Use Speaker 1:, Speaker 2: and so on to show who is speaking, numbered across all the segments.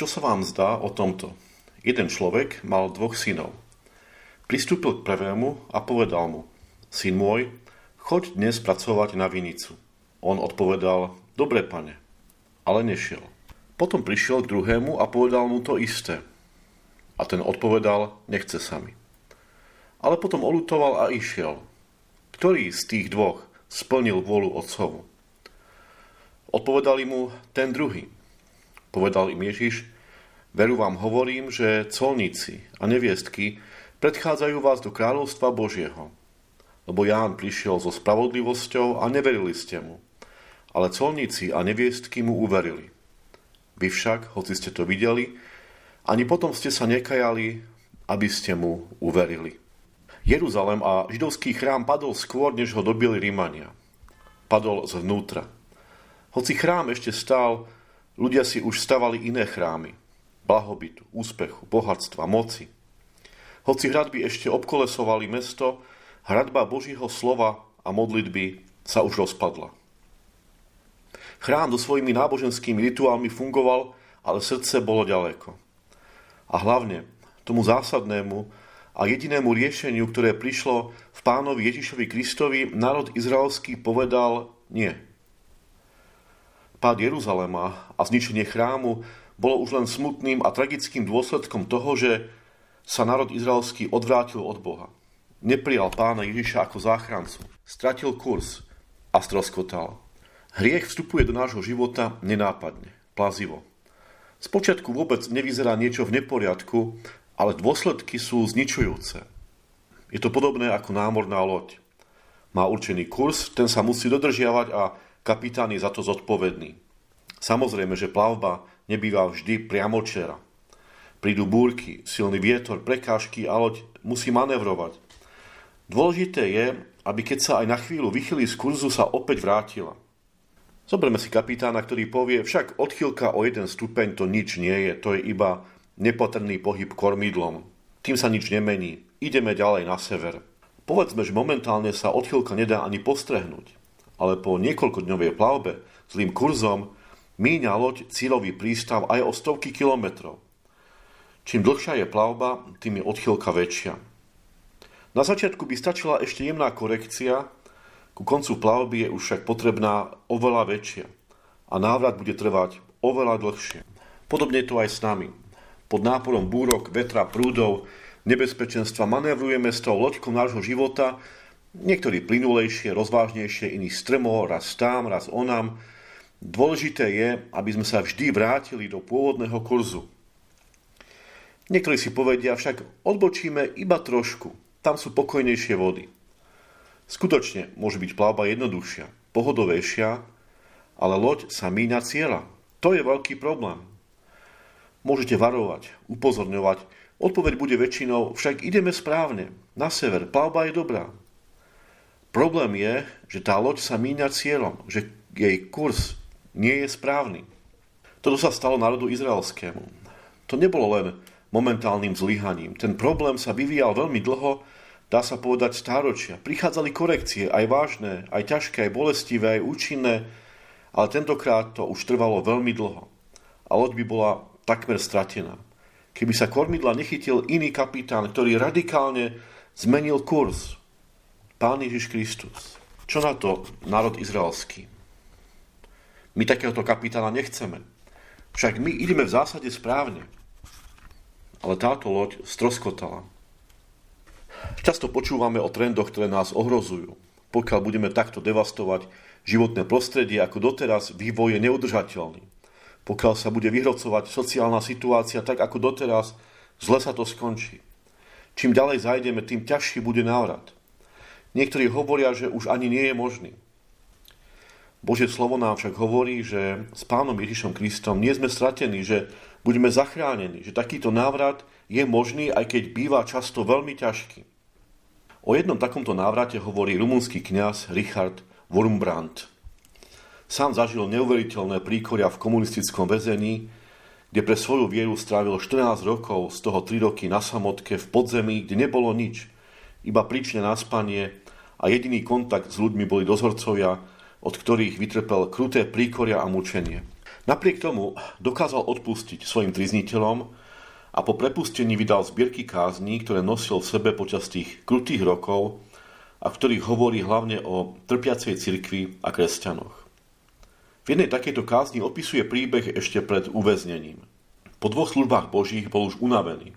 Speaker 1: Čo sa vám zdá o tomto? Jeden človek mal dvoch synov. Pristúpil k prvému a povedal mu, syn môj, choď dnes pracovať na vinicu. On odpovedal, dobre pane, ale nešiel. Potom prišiel k druhému a povedal mu to isté. A ten odpovedal, nechce sa mi. Ale potom olutoval a išiel. Ktorý z tých dvoch splnil vôľu otcovu? Odpovedali mu ten druhý. Povedal im Ježiš, veru vám hovorím, že colníci a neviestky predchádzajú vás do kráľovstva Božieho. Lebo Ján prišiel so spravodlivosťou a neverili ste mu. Ale colníci a neviestky mu uverili. Vy však, hoci ste to videli, ani potom ste sa nekajali, aby ste mu uverili. Jeruzalem a židovský chrám padol skôr, než ho dobili Rímania. Padol zvnútra. Hoci chrám ešte stál, Ľudia si už stavali iné chrámy. Blahobytu, úspechu, bohatstva, moci. Hoci hradby ešte obkolesovali mesto, hradba Božího slova a modlitby sa už rozpadla. Chrám so svojimi náboženskými rituálmi fungoval, ale srdce bolo ďaleko. A hlavne tomu zásadnému a jedinému riešeniu, ktoré prišlo v pánovi Ježišovi Kristovi, národ izraelský povedal nie. Pád Jeruzalema a zničenie chrámu bolo už len smutným a tragickým dôsledkom toho, že sa národ izraelský odvrátil od Boha. Neprijal pána Ježiša ako záchrancu. Stratil kurz a stroskotal. Hriech vstupuje do nášho života nenápadne, plazivo. Spočiatku vôbec nevyzerá niečo v neporiadku, ale dôsledky sú zničujúce. Je to podobné ako námorná loď. Má určený kurz, ten sa musí dodržiavať a kapitán je za to zodpovedný. Samozrejme, že plavba nebýva vždy priamočera. Prídu búrky, silný vietor, prekážky a loď musí manevrovať. Dôležité je, aby keď sa aj na chvíľu vychylí z kurzu, sa opäť vrátila. Zoberme si kapitána, ktorý povie, však odchýlka o jeden stupeň to nič nie je, to je iba nepatrný pohyb kormidlom. Tým sa nič nemení. Ideme ďalej na sever. Povedzme, že momentálne sa odchýlka nedá ani postrehnúť ale po niekoľkodňovej plavbe zlým kurzom míňa loď cílový prístav aj o stovky kilometrov. Čím dlhšia je plavba, tým je odchylka väčšia. Na začiatku by stačila ešte jemná korekcia, ku koncu plavby je už však potrebná oveľa väčšia a návrat bude trvať oveľa dlhšie. Podobne je to aj s nami. Pod náporom búrok, vetra, prúdov, nebezpečenstva manévrujeme s tou loďkou nášho života Niektorí plynulejšie, rozvážnejšie, iní strmo, raz tam, raz onam. Dôležité je, aby sme sa vždy vrátili do pôvodného kurzu. Niektorí si povedia, však odbočíme iba trošku, tam sú pokojnejšie vody. Skutočne môže byť plavba jednoduchšia, pohodovejšia, ale loď sa míňa cieľa. To je veľký problém. Môžete varovať, upozorňovať, odpoveď bude väčšinou, však ideme správne, na sever, plavba je dobrá. Problém je, že tá loď sa míňa cieľom, že jej kurz nie je správny. Toto sa stalo národu izraelskému. To nebolo len momentálnym zlyhaním. Ten problém sa vyvíjal veľmi dlho, dá sa povedať stáročia. Prichádzali korekcie, aj vážne, aj ťažké, aj bolestivé, aj účinné, ale tentokrát to už trvalo veľmi dlho. A loď by bola takmer stratená. Keby sa kormidla nechytil iný kapitán, ktorý radikálne zmenil kurz, Pán Ježiš Kristus. Čo na to národ izraelský? My takéhoto kapitána nechceme. Však my ideme v zásade správne. Ale táto loď stroskotala. Často počúvame o trendoch, ktoré nás ohrozujú. Pokiaľ budeme takto devastovať životné prostredie ako doteraz, vývoj je neudržateľný. Pokiaľ sa bude vyhrocovať sociálna situácia tak ako doteraz, zle sa to skončí. Čím ďalej zajdeme, tým ťažší bude návrat. Niektorí hovoria, že už ani nie je možný. Božie slovo nám však hovorí, že s pánom Ježišom Kristom nie sme stratení, že budeme zachránení, že takýto návrat je možný, aj keď býva často veľmi ťažký. O jednom takomto návrate hovorí rumunský kňaz Richard Wurmbrand. Sám zažil neuveriteľné príkoria v komunistickom väzení, kde pre svoju vieru strávil 14 rokov, z toho 3 roky na samotke v podzemí, kde nebolo nič – iba príčne na spanie a jediný kontakt s ľuďmi boli dozorcovia, od ktorých vytrpel kruté príkoria a mučenie. Napriek tomu dokázal odpustiť svojim trizniteľom a po prepustení vydal zbierky kázní, ktoré nosil v sebe počas tých krutých rokov a v ktorých hovorí hlavne o trpiacej cirkvi a kresťanoch. V jednej takejto kázni opisuje príbeh ešte pred uväznením. Po dvoch službách božích bol už unavený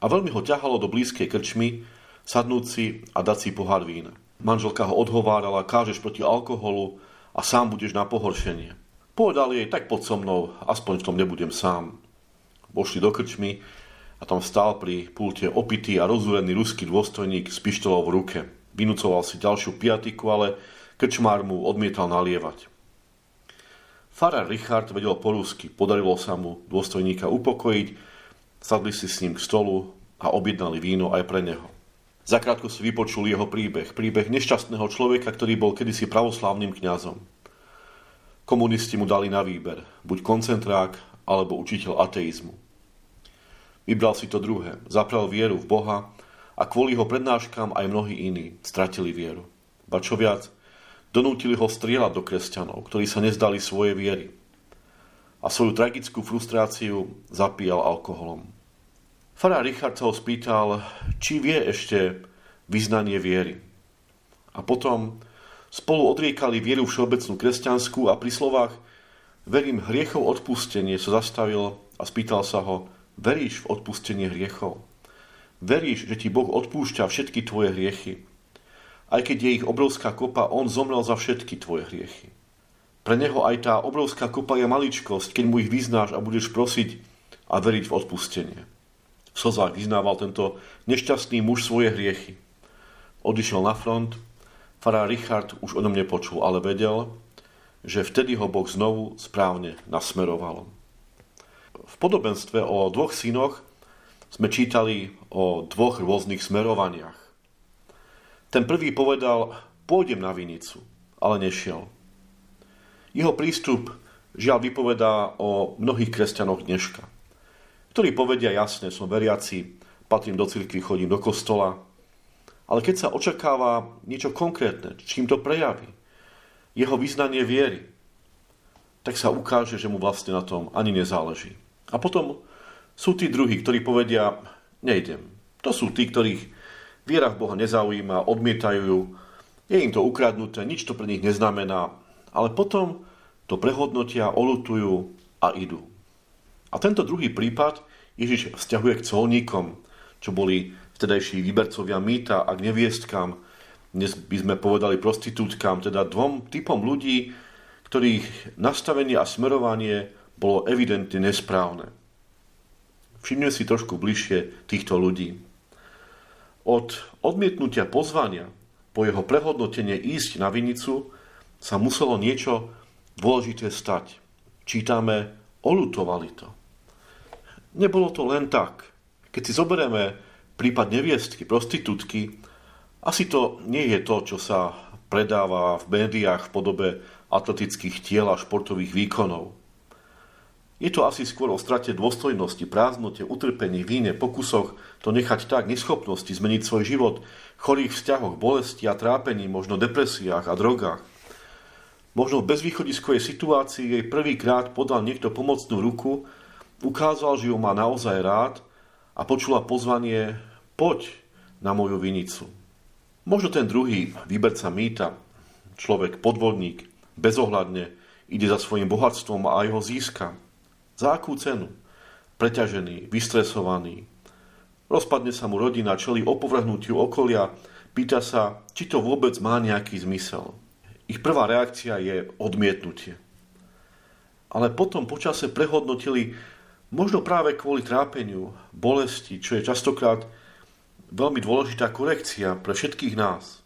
Speaker 1: a veľmi ho ťahalo do blízkej krčmy sadnúť si a dať si pohár vína. Manželka ho odhovárala, kážeš proti alkoholu a sám budeš na pohoršenie. Povedal jej, tak pod so mnou, aspoň v tom nebudem sám. Vošli do krčmy a tam stál pri pulte opitý a rozúrený ruský dôstojník s pištolou v ruke. Vynúcoval si ďalšiu piatiku, ale krčmár mu odmietal nalievať. Farar Richard vedel po rusky, podarilo sa mu dôstojníka upokojiť, sadli si s ním k stolu a objednali víno aj pre neho. Zakrátko si vypočul jeho príbeh, príbeh nešťastného človeka, ktorý bol kedysi pravoslávnym kňazom. Komunisti mu dali na výber, buď koncentrák, alebo učiteľ ateizmu. Vybral si to druhé, zaprel vieru v Boha a kvôli jeho prednáškam aj mnohí iní stratili vieru. Ba čo viac, donútili ho strieľať do kresťanov, ktorí sa nezdali svoje viery. A svoju tragickú frustráciu zapíjal alkoholom. Fará Richard sa ho spýtal, či vie ešte vyznanie viery. A potom Spolu odriekali vieru všeobecnú kresťanskú a pri slovách verím hriechov odpustenie sa zastavil a spýtal sa ho, veríš v odpustenie hriechov? Veríš, že ti Boh odpúšťa všetky tvoje hriechy? Aj keď je ich obrovská kopa, on zomrel za všetky tvoje hriechy. Pre neho aj tá obrovská kopa je maličkosť, keď mu ich vyznáš a budeš prosiť a veriť v odpustenie. V slzách vyznával tento nešťastný muž svoje hriechy. Odišiel na front, Farár Richard už o ňom nepočul, ale vedel, že vtedy ho Boh znovu správne nasmeroval. V podobenstve o dvoch synoch sme čítali o dvoch rôznych smerovaniach. Ten prvý povedal, pôjdem na vinicu, ale nešiel. Jeho prístup žiaľ vypovedá o mnohých kresťanoch dneška, ktorí povedia jasne, som veriaci, patrím do cirkvi, chodím do kostola, ale keď sa očakáva niečo konkrétne, čím to prejaví, jeho vyznanie viery, tak sa ukáže, že mu vlastne na tom ani nezáleží. A potom sú tí druhí, ktorí povedia, nejdem. To sú tí, ktorých viera v Boha nezaujíma, odmietajú je im to ukradnuté, nič to pre nich neznamená, ale potom to prehodnotia, olutujú a idú. A tento druhý prípad Ježiš vzťahuje k colníkom, čo boli vtedajší výbercovia mýta a k neviestkám, dnes by sme povedali prostitútkám, teda dvom typom ľudí, ktorých nastavenie a smerovanie bolo evidentne nesprávne. Všimne si trošku bližšie týchto ľudí. Od odmietnutia pozvania po jeho prehodnotenie ísť na vinicu sa muselo niečo dôležité stať. Čítame, olutovali to. Nebolo to len tak. Keď si zoberieme prípad neviestky, prostitútky, asi to nie je to, čo sa predáva v médiách v podobe atletických tiel a športových výkonov. Je to asi skôr o strate dôstojnosti, prázdnote, utrpení, víne, pokusoch to nechať tak, neschopnosti zmeniť svoj život, chorých vzťahoch, bolesti a trápení, možno depresiách a drogách. Možno v bezvýchodiskovej situácii jej prvýkrát podal niekto pomocnú ruku, ukázal, že ju má naozaj rád a počula pozvanie poď na moju vinicu. Možno ten druhý výberca mýta, človek podvodník, bezohľadne ide za svojim bohatstvom a aj ho získa. Za akú cenu? Preťažený, vystresovaný. Rozpadne sa mu rodina, čelí opovrhnutiu okolia, pýta sa, či to vôbec má nejaký zmysel. Ich prvá reakcia je odmietnutie. Ale potom počase prehodnotili, možno práve kvôli trápeniu, bolesti, čo je častokrát veľmi dôležitá korekcia pre všetkých nás.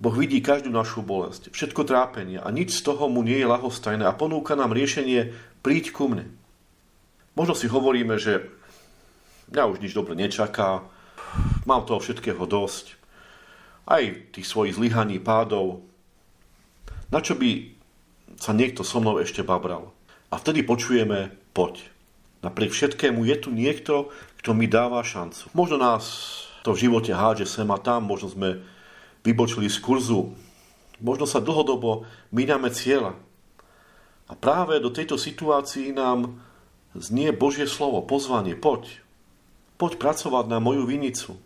Speaker 1: Boh vidí každú našu bolesť, všetko trápenie a nič z toho mu nie je lahostajné a ponúka nám riešenie príď ku mne. Možno si hovoríme, že mňa už nič dobre nečaká, mám toho všetkého dosť, aj tých svojich zlyhaní, pádov. Na čo by sa niekto so mnou ešte babral? A vtedy počujeme, poď. Napriek všetkému je tu niekto, kto mi dáva šancu. Možno nás to v živote hádže sem a tam, možno sme vybočili z kurzu, možno sa dlhodobo míňame cieľa. A práve do tejto situácii nám znie Božie slovo, pozvanie, poď. Poď pracovať na moju vinicu.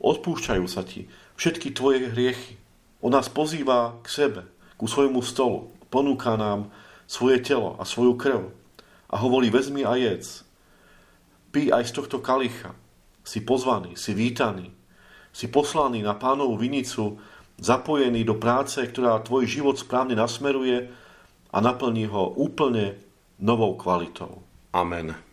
Speaker 1: Odpúšťajú sa ti všetky tvoje hriechy. On nás pozýva k sebe, ku svojmu stolu. Ponúka nám svoje telo a svoju krv. A hovorí, vezmi a jedz. Pí aj z tohto kalicha. Si pozvaný, si vítaný. Si poslaný na pánovú vinicu, zapojený do práce, ktorá tvoj život správne nasmeruje a naplní ho úplne novou kvalitou. Amen.